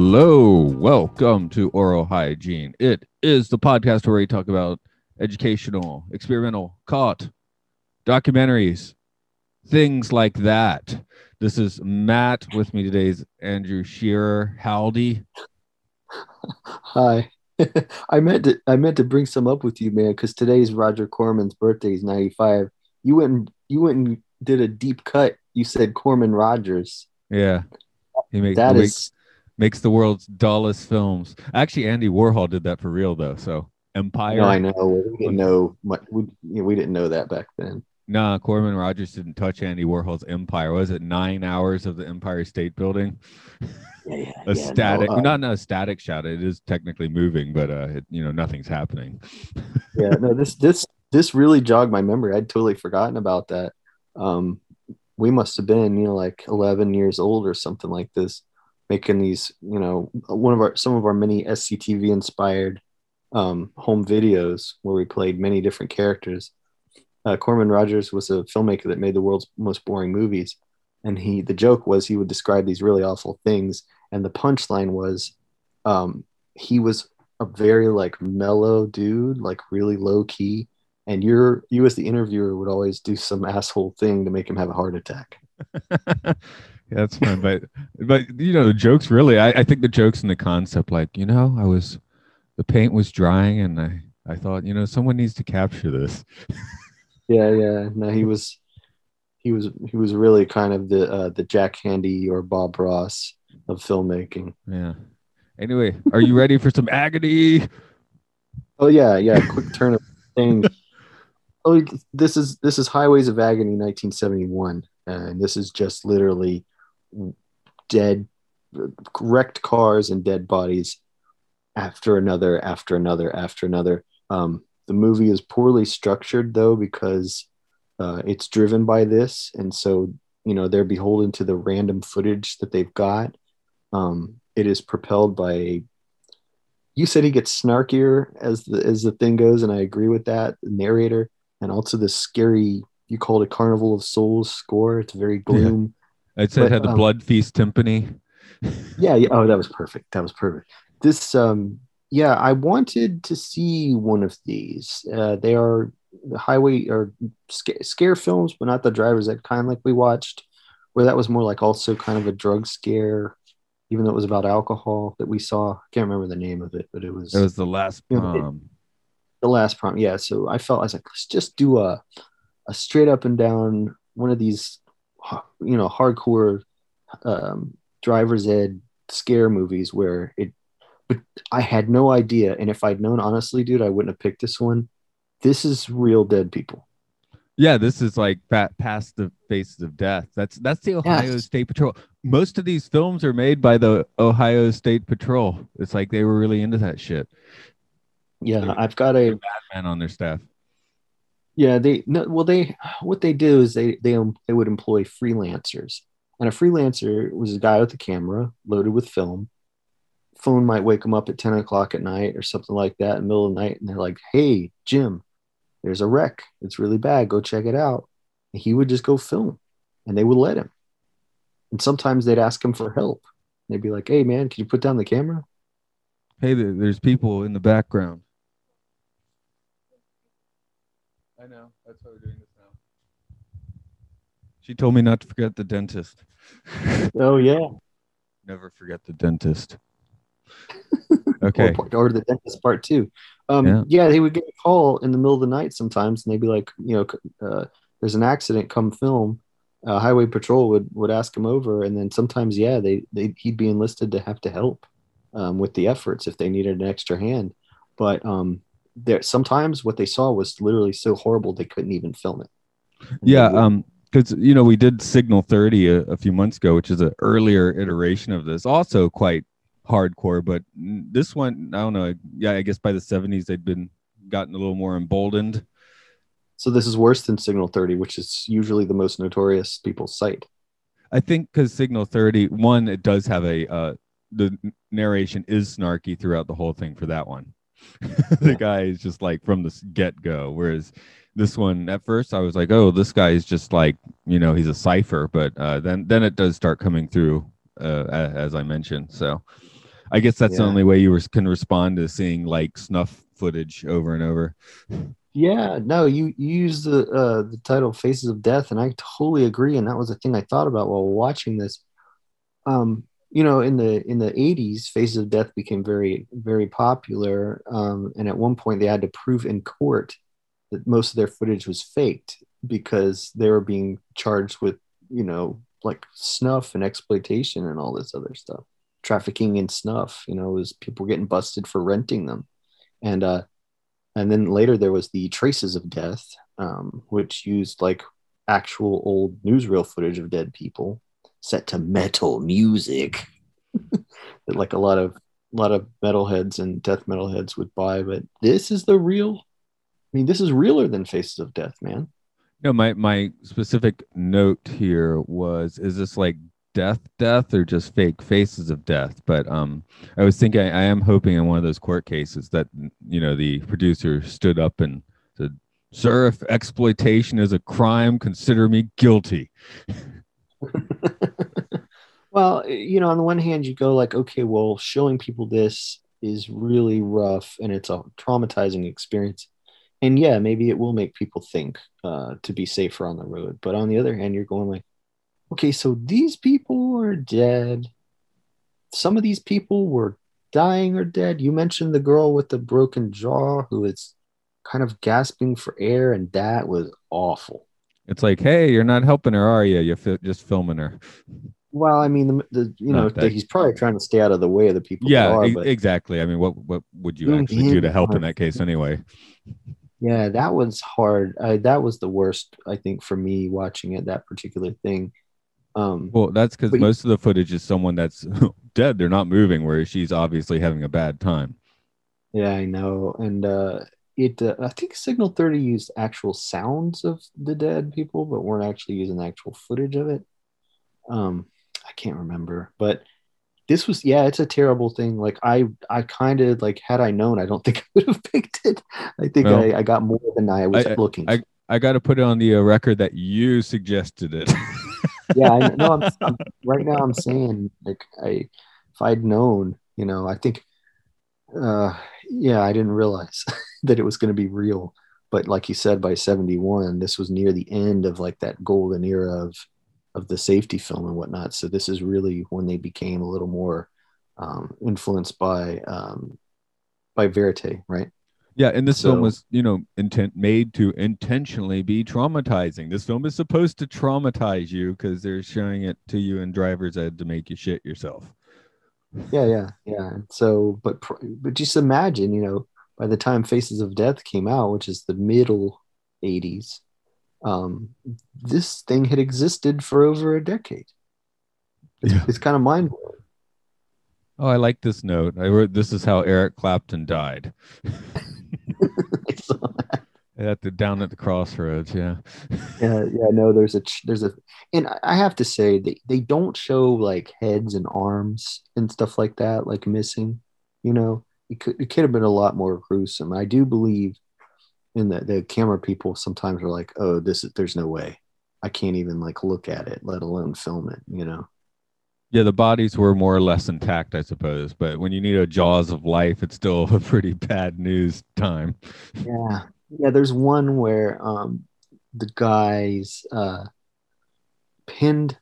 Hello, welcome to Oral Hygiene. It is the podcast where we talk about educational, experimental, caught documentaries, things like that. This is Matt. With me today is Andrew Shearer. Howdy. Hi. I meant to I meant to bring some up with you, man, because today's Roger Corman's birthday is 95. You went and you went and did a deep cut. You said Corman Rogers. Yeah. He makes That is makes the world's dullest films. Actually, Andy Warhol did that for real though. So Empire. no, I know. We didn't know much, we, we didn't know that back then. Nah, Corman Rogers didn't touch Andy Warhol's Empire. Was it nine hours of the Empire State Building? Yeah, yeah, A yeah, no, static, uh, not not a static shot. It is technically moving, but uh, it, you know, nothing's happening. yeah, no, this this this really jogged my memory. I'd totally forgotten about that. Um, we must have been, you know, like 11 years old or something like this, making these, you know, one of our some of our many SCTV inspired um, home videos where we played many different characters. Uh, Corman Rogers was a filmmaker that made the world's most boring movies, and he the joke was he would describe these really awful things, and the punchline was um, he was a very like mellow dude, like really low key, and you're you as the interviewer would always do some asshole thing to make him have a heart attack. yeah, that's fine. But but you know, the jokes really. I, I think the jokes and the concept, like you know, I was the paint was drying, and I I thought you know someone needs to capture this. Yeah, yeah. No, he was he was he was really kind of the uh, the Jack Handey or Bob Ross of filmmaking. Yeah. Anyway, are you ready for some agony? Oh yeah, yeah. Quick turn of thing. Oh, this is this is Highways of Agony, 1971, and this is just literally dead, wrecked cars and dead bodies after another, after another, after another. Um, the movie is poorly structured though because uh, it's driven by this, and so you know they're beholden to the random footage that they've got. Um, it is propelled by you said he gets snarkier as the as the thing goes, and I agree with that. The narrator and also the scary you called it Carnival of Souls score. It's very gloom. I'd say it But, had the um, blood feast timpani. Yeah. yeah, Oh, that was perfect. That was perfect. This um yeah, I wanted to see one of these. Uh, they are the highway or sca- scare films, but not the driver's ed kind like we watched, where that was more like also kind of a drug scare, even though it was about alcohol that we saw. I can't remember the name of it, but it was It was the last You know, it- prom. the last prom yeah so i felt i was like let's just do a a straight up and down one of these you know hardcore um driver's ed scare movies where it but i had no idea and if i'd known honestly dude i wouldn't have picked this one this is real dead people Yeah, this is like pa- past the faces of death. That's that's the Ohio Yes. State Patrol. Most of these films are made by the Ohio State Patrol. It's like they were really into that shit. yeah i've got a Man on their staff. Yeah, they no. Well, they what they do is they they um, they would employ freelancers, and a freelancer was a guy with a camera loaded with film. Phone might wake them up at ten o'clock at night or something like that in the middle of the night, and they're like, "Hey, Jim, there's a wreck. It's really bad. Go check it out." And he would just go film, and they would let him. And sometimes they'd ask him for help. They'd be like, "Hey, man, can you put down the camera?" Hey, there's people in the background. I know. That's why we're doing this now. She told me not to forget the dentist. Oh yeah, Never forget the dentist. Okay. or, or the dentist part two. Um, Yeah. yeah. they would get a call in the middle of the night sometimes, and they'd be like, you know, uh, there's an accident, come film. Uh, Highway Patrol would would ask him over, and then sometimes, yeah, they they he'd be enlisted to have to help um, with the efforts if they needed an extra hand. But um, there sometimes what they saw was literally so horrible they couldn't even film it. And Yeah. Um. because you know we did Signal 30 a, a few months ago, which is an earlier iteration of this, also quite hardcore. But this one, I don't know. Yeah, I guess by the 70s they'd been gotten a little more emboldened. So this is worse than Signal 30, which is usually the most notorious people cite. I think because Signal 30, one, it does have a uh, the narration is snarky throughout the whole thing for that one. the Yeah. guy is just like from the get go, whereas this one at first I was like, oh, this guy is just like you know he's a cipher, but uh, then then it does start coming through uh, as I mentioned. So I guess that's the only way you can respond to seeing like snuff footage over and over. Yeah, no, you, you use the uh, the title "Faces of Death," and I totally agree. And that was the thing I thought about while watching this. Um, you know, in the in the '80s, "Faces of Death" became very very popular, um, and at one point they had to prove in court that most of their footage was faked because they were being charged with you know like snuff and exploitation and all this other stuff, trafficking in snuff. You know, was people getting busted for renting them, and uh, and then later there was the traces of death um, which used like actual old newsreel footage of dead people set to metal music that like a lot of a lot of metalheads and death metalheads would buy but this is the real i mean this is realer than faces of death man No, my my specific note here was: is this like death, death, or just fake faces of death? But um, I was thinking, I, I am hoping in one of those court cases that you know the producer stood up and said, "Sir, if exploitation is a crime, consider me guilty." well you know on the one hand you go like okay well showing people this is really rough and it's a traumatizing experience. And yeah maybe it will make people think uh, to be safer on the road. But on the other hand you're going like okay so these people are dead. Some of these people were dying or dead. You mentioned the girl with the broken jaw who is kind of gasping for air and that was awful. It's like, hey, you're not helping her, are you? You're just filming her. Well i mean the, the you know that- he's probably trying to stay out of the way of the people Yeah, are, but exactly. I mean, what what would you actually do to help in that case anyway? Yeah, that was hard. I, that was the worst, I think, for me watching it. That particular thing. Um, Well, that's because most of the footage is someone that's dead. They're not moving, whereas she's obviously having a bad time. yeah, I know, and uh, it. Uh, I think Signal Thirty used actual sounds of the dead people, but weren't actually using actual footage of it. Um, I can't remember, but this was yeah, it's a terrible thing. Like I, I kind of like had I known, I don't think I would have picked it. I think Well, I, I got more than I was I- looking. I- I got to put it on the uh, record that you suggested it. yeah, I know. I'm, I'm right now. I'm saying like I, if I'd known, you know, I think, uh, yeah, I didn't realize that it was going to be real. But like you said, by '71, this was near the end of like that golden era of of the safety film and whatnot. So this is really when they became a little more um, influenced by um, by verite, right? yeah, and this film was, you know, intent made to intentionally be traumatizing. This film is supposed to traumatize you because they're showing it to you in driver's ed to make you shit yourself. Yeah, yeah, yeah. So, but but just imagine, you know, by the time Faces of Death came out, which is the middle '80s, um, this thing had existed for over a decade. It's, Yeah. it's kind of mind blowing. Oh, I like this note. I wrote, "This is how Eric Clapton died." At the down at the crossroads. Yeah. yeah, yeah. No, there's a there's a, and I- I have to say they they don't show like heads and arms and stuff like that, like missing. You know, it could it could have been a lot more gruesome. I do believe in the the camera people sometimes are like, oh, this is there's no way. I can't even like look at it, let alone film it. You know. Yeah, the bodies were more or less intact, I suppose. But when you need a jaws of life, it's still a pretty bad news time. Yeah, yeah. There's one where um, the guy's uh, pinned.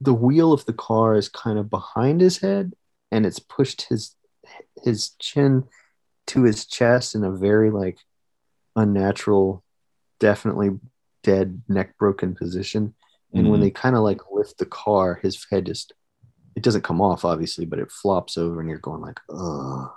The wheel of the car is kind of behind his head, and it's pushed his his chin to his chest in a very like unnatural, definitely dead neck broken position. And when Mhm. they kind of like lift the car, his head just it doesn't come off obviously, but it flops over, and you're going like, ugh.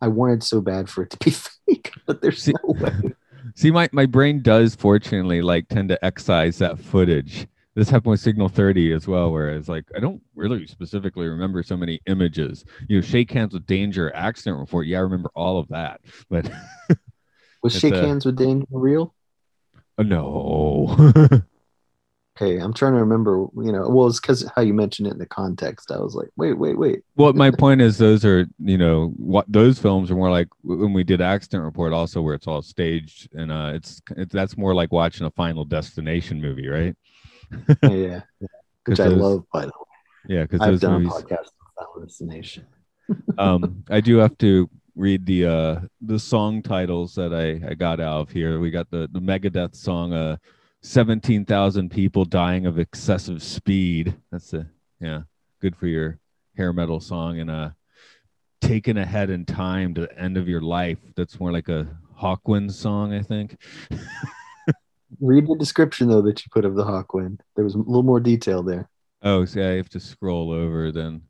I wanted so bad for it to be fake, but there's See- no way. See, my, my brain does fortunately like tend to excise that footage this happened with Signal 30 as well, where it's like I don't really specifically remember so many images. You know, shake hands with danger, accident report. Yeah, I remember all of that, but Was It's Shake a- Hands with Danger real? uh, no. Okay, I'm trying to remember. You know, well, it's because how you mentioned it in the context. I was like, wait, wait, wait. well, my point is, those are you know what those films are more like when we did Accident Report, also where it's all staged, and uh, it's, it's that's more like watching a Final Destination movie, right? Yeah, yeah. which I those- love. By the way, Yeah, because I've those done movies. a podcast on Final Destination. um i do have to read the uh the song titles that i i got out of here. We got the the megadeth song uh 17,000 people dying of excessive speed. That's a yeah good for your hair metal song and uh taken ahead in time to the end of your life. That's more like a hawkwind song i think. Read the description though that you put of the Hawkwind. There was a little more detail there. oh see i have to scroll over then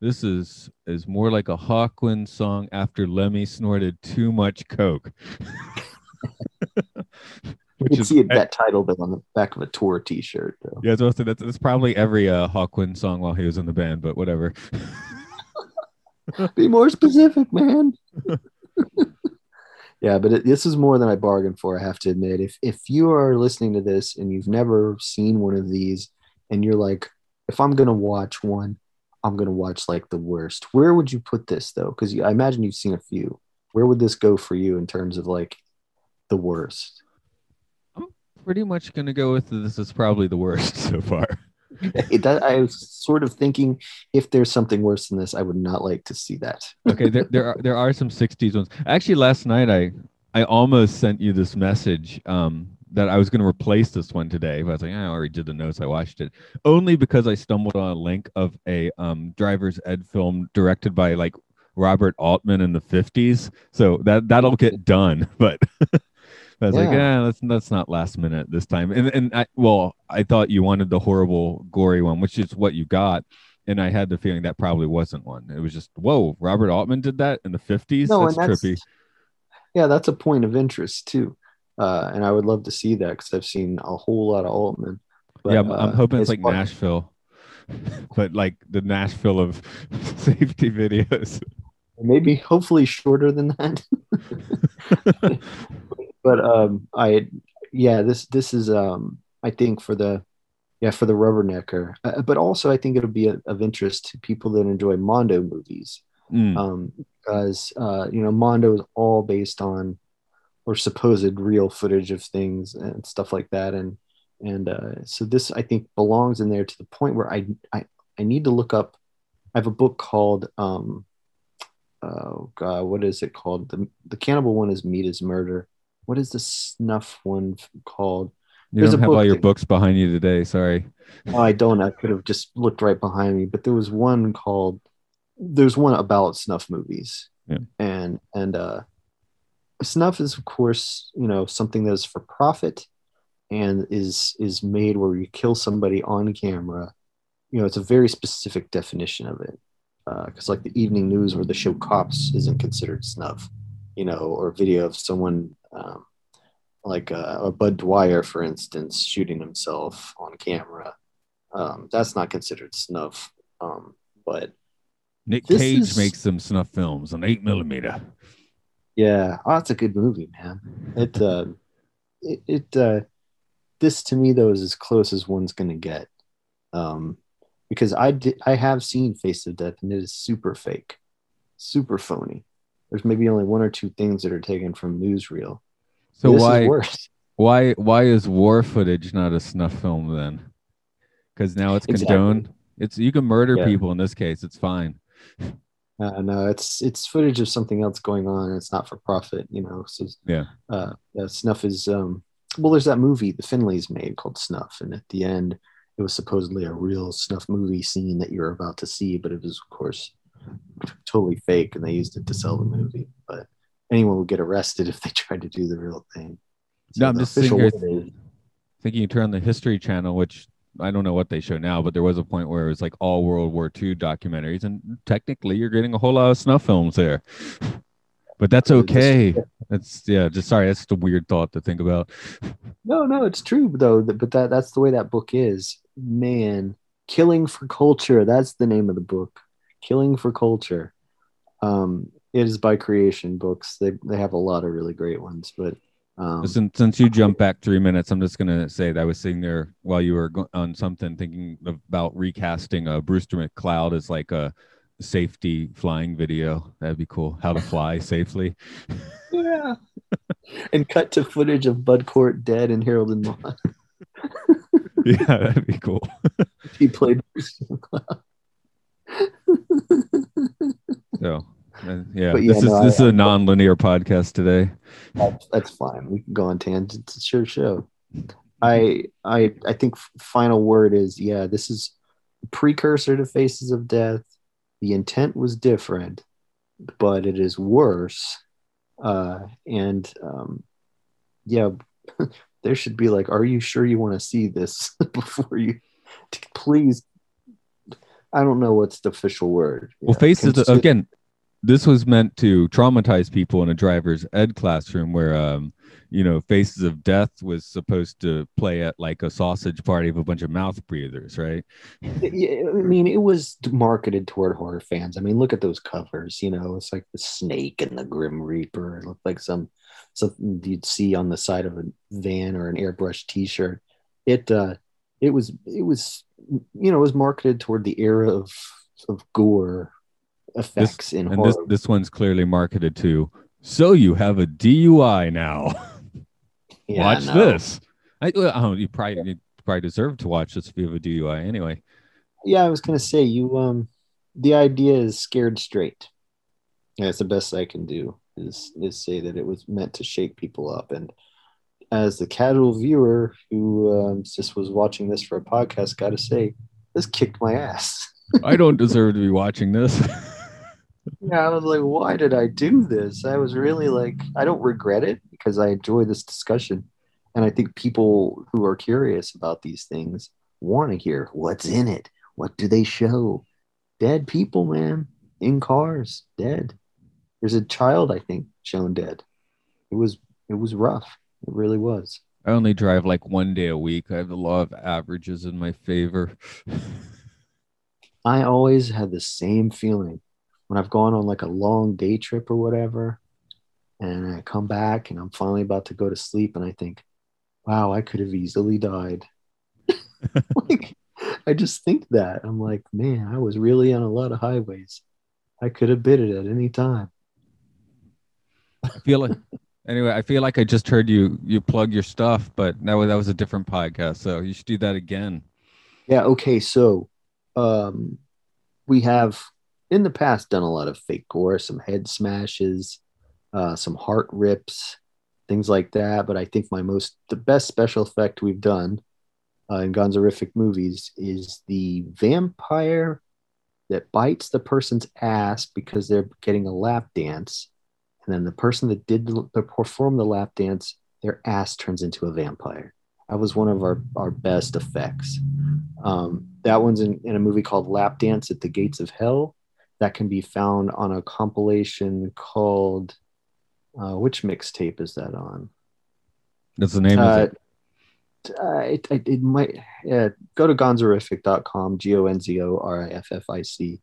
this is is more like a hawkwind song after lemmy snorted too much coke Which You can see it, that title though on the back of a tour T-shirt. Though. Yeah, so that's, that's probably every uh, Hawkwind song while he was in the band, but whatever. Be more specific, man. yeah, but it, this is more than I bargained for. I have to admit. If if you are listening to this and you've never seen one of these, and you're like, if I'm gonna watch one, I'm gonna watch like the worst. Where would you put this though? Because I imagine you've seen a few. Where would this go for you in terms of like the worst? I'm pretty much gonna go with this is probably the worst so far. It, does- I was sort of thinking if there's something worse than this, I would not like to see that. Okay, there there are there are some '60s ones. Actually, last night I I almost sent you this message um, that I was gonna replace this one today, but I was like, "Ah, I already did the notes. I watched it only because I stumbled on a link of a um, driver's ed film directed by like Robert Altman in the '50s. So that that'll get done, but. I was like, Yeah. yeah, that's that's not last minute this time. And and I well, I thought you wanted the horrible, gory one, which is what you got. And I had the feeling that probably wasn't one. It was just, whoa, Robert Altman did that in the fifties. No, that's, that's trippy. yeah, that's a point of interest too, uh, and I would love to see that because I've seen a whole lot of Altman. But, yeah, I'm, uh, hoping it's like far- Nashville, but like the Nashville of safety videos. maybe hopefully shorter than that. but um, I yeah, this this is um, I think for the yeah for the rubbernecker, uh, but also I think it'll be a, of interest to people that enjoy Mondo movies. Mm. um, because uh, you know Mondo is all based on or supposed real footage of things and stuff like that, and and uh, so this I think belongs in there to the point where I I, I need to look up. I have a book called um, oh god, what is it called? The the cannibal one is Meat is Murder. What is the snuff one called? You There's don't have all your books behind you today. Sorry. Oh, I don't. I could have just looked right behind me, but there was one called. There's one about snuff movies, Yeah. and and uh, snuff is of course you know something that is for profit, and is is made where you kill somebody on camera. You know, it's a very specific definition of it, because like the evening news or the show Cops isn't considered snuff, you know, or video of someone. Um, like uh, a Budd Dwyer, for instance, shooting himself on camera. Um, that's not considered snuff. Um, but Nick Cage is- makes some snuff films on eight millimeter. Yeah, oh, it's a good movie, man. It, uh, it, it uh, this to me though is as close as one's gonna get, um, because I did, I have seen Face of Death and it is super fake, super phony. There's maybe only one or two things that are taken from newsreel. So this why why why is war footage not a snuff film then? Because now it's Exactly. condoned. It's you can murder Yeah. people in this case. It's fine. Uh, no, it's it's footage of something else going on. And it's not for profit, you know. So Yeah. uh, yeah, Snuff is um, well. There's that movie the Findlays made called Snuff, and at the end, it was supposedly a real Snuff movie scene that you're about to see, but it was of course totally fake, and they used it to sell the movie. But anyone would get arrested if they tried to do the real thing. No, I'm just sitting official here thinking you turn on the History Channel, which I don't know what they show now, but there was a point where it was like all World War II documentaries, and technically you're getting a whole lot of snuff films there. but that's okay. That's yeah. Just sorry. That's just a weird thought to think about. No, no, it's true though. But that that's the way that book is. Man, Killing for Culture. That's the name of the book. Killing for Culture. Um, it is by Creation Books. They they have a lot of really great ones, but um, Since since you jump back three minutes, I'm just gonna say that I was sitting there while you were go- on something thinking about recasting uh, Brewster McCloud as like a safety flying video. That'd be cool. How to fly safely. yeah. and cut to footage of Bud Cort dead and Harold and Maude. yeah, that'd be cool. he played Bruce McCloud. So yeah, But yeah, this is no, this is I- a non-linear podcast today. that's, that's fine. We can go on tangents. It's your show. I I I think final word is yeah. This is precursor to Faces of Death. The intent was different, but it is worse. Uh, and um, yeah, there should be like, are you sure you want to see this before you? Please, I don't know what's the official word. Well, faces again. This was meant to traumatize people in a driver's ed classroom where, um, you know, Faces of Death was supposed to play at like a sausage party of a bunch of mouth breathers, right? Yeah, I mean, it was marketed toward horror fans. I mean, look at those covers. You know, it's like the snake and the Grim Reaper. It looked like some something you'd see on the side of a van or an airbrush T-shirt. It uh, it was it was you know it was marketed toward the era of of gore effects in And horror. this this one's clearly marketed to. So you have a DUI now. Yeah, watch no. this. I, oh, you probably you probably deserve to watch this if you have a DUI anyway. Yeah, I was gonna say you. Um, the idea is scared straight. Yeah, it's the best I can do is is say that it was meant to shake people up. And as the casual viewer who um, just was watching this for a podcast, got to say this kicked my ass. I don't deserve to be watching this. Yeah, I was like, why did I do this? I was really like, I don't regret it because I enjoy this discussion. And I think people who are curious about these things want to hear what's in it. What do they show? Dead people, man, in cars, dead. There's a child, I think, shown dead. It was it was rough. It really was. I only drive like one day a week. I have the law of averages in my favor. I always had the same feeling when I've gone on like a long day trip or whatever, and I come back and I'm finally about to go to sleep, and I think, wow, I could have easily died. like, I just think that. I'm like, man, I was really on a lot of highways. I could have bit it at any time. I feel like anyway, I feel like I just heard you you plug your stuff, but that was that was a different podcast, so you should do that again. Yeah. Okay. So, um, we have in the past done a lot of fake gore, some head smashes, uh, some heart rips, things like that. But I think my most, the best special effect we've done uh, in Gonzoriffic movies is the vampire that bites the person's ass because they're getting a lap dance. And then the person that did the, that performed the lap dance, their ass turns into a vampire. That was one of our, our best effects. Um, that one's in, in a movie called Lap Dance at the Gates of Hell. That can be found on a compilation called, uh, which mixtape is that on? That's the name Uh, of it. uh, it, it, it might yeah, go to gonzoriffic.com, G O N Z O R I F F I C.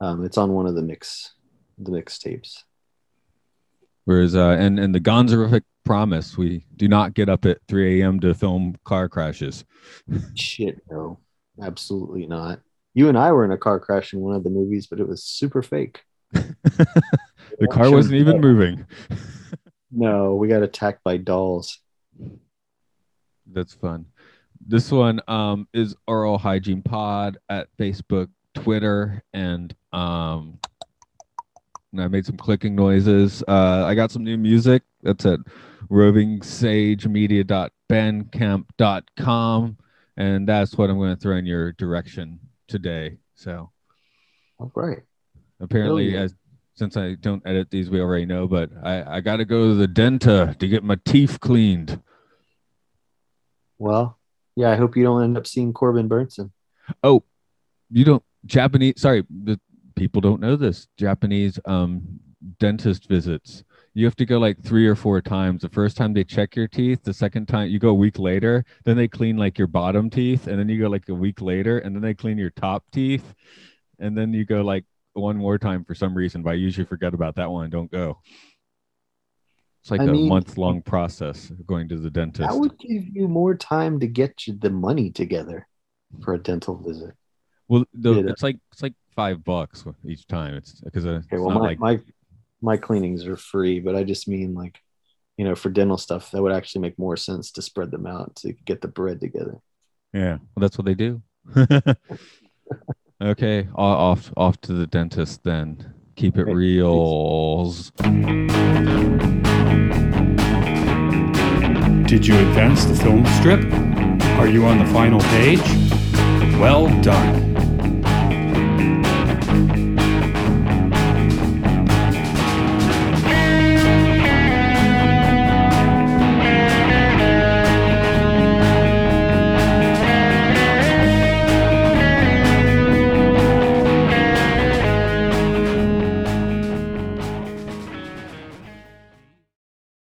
Um, it's on one of the mix the mixtapes. Whereas uh and and the Gonzoriffic promise, we do not get up at 3 a.m. to film car crashes. Shit, no, absolutely not. You and I were in a car crash in one of the movies, but it was super fake. The car wasn't even moving. No, we got attacked by dolls. That's fun. This one um, is Oral Hygiene Pod at Facebook, Twitter, and um, and I made some clicking noises. Uh, I got some new music. That's at rovingsagemedia.bandcamp.com, and that's what I'm going to throw in your direction today. So All right. apparently, as since I don't edit these, we already know, but I, I got to go to the denta to get my teeth cleaned. Well, yeah, I hope you don't end up seeing Corbin Bernsen. Oh, you don't Japanese. Sorry, the people don't know this. Japanese um dentist visits. You have to go like three or four times. The first time they check your teeth, the second time you go a week later, then they clean like your bottom teeth, and then you go like a week later, and then they clean your top teeth, and then you go like one more time for some reason, but I usually forget about that one and don't go. It's like I a mean- month long process of going to the dentist. That would give you more time to get you the money together for a dental visit. well, the, Yeah, it's like it's like five bucks each time. It's because uh, it's Okay, well, my, like my my cleanings are free, but I just mean like, you know, for dental stuff, that would actually make more sense to spread them out to get the bread together. Yeah, well, that's what they do. okay, off off to the dentist then. Keep it Okay, reals. Did you advance the film strip? Are you on the final page? Well done.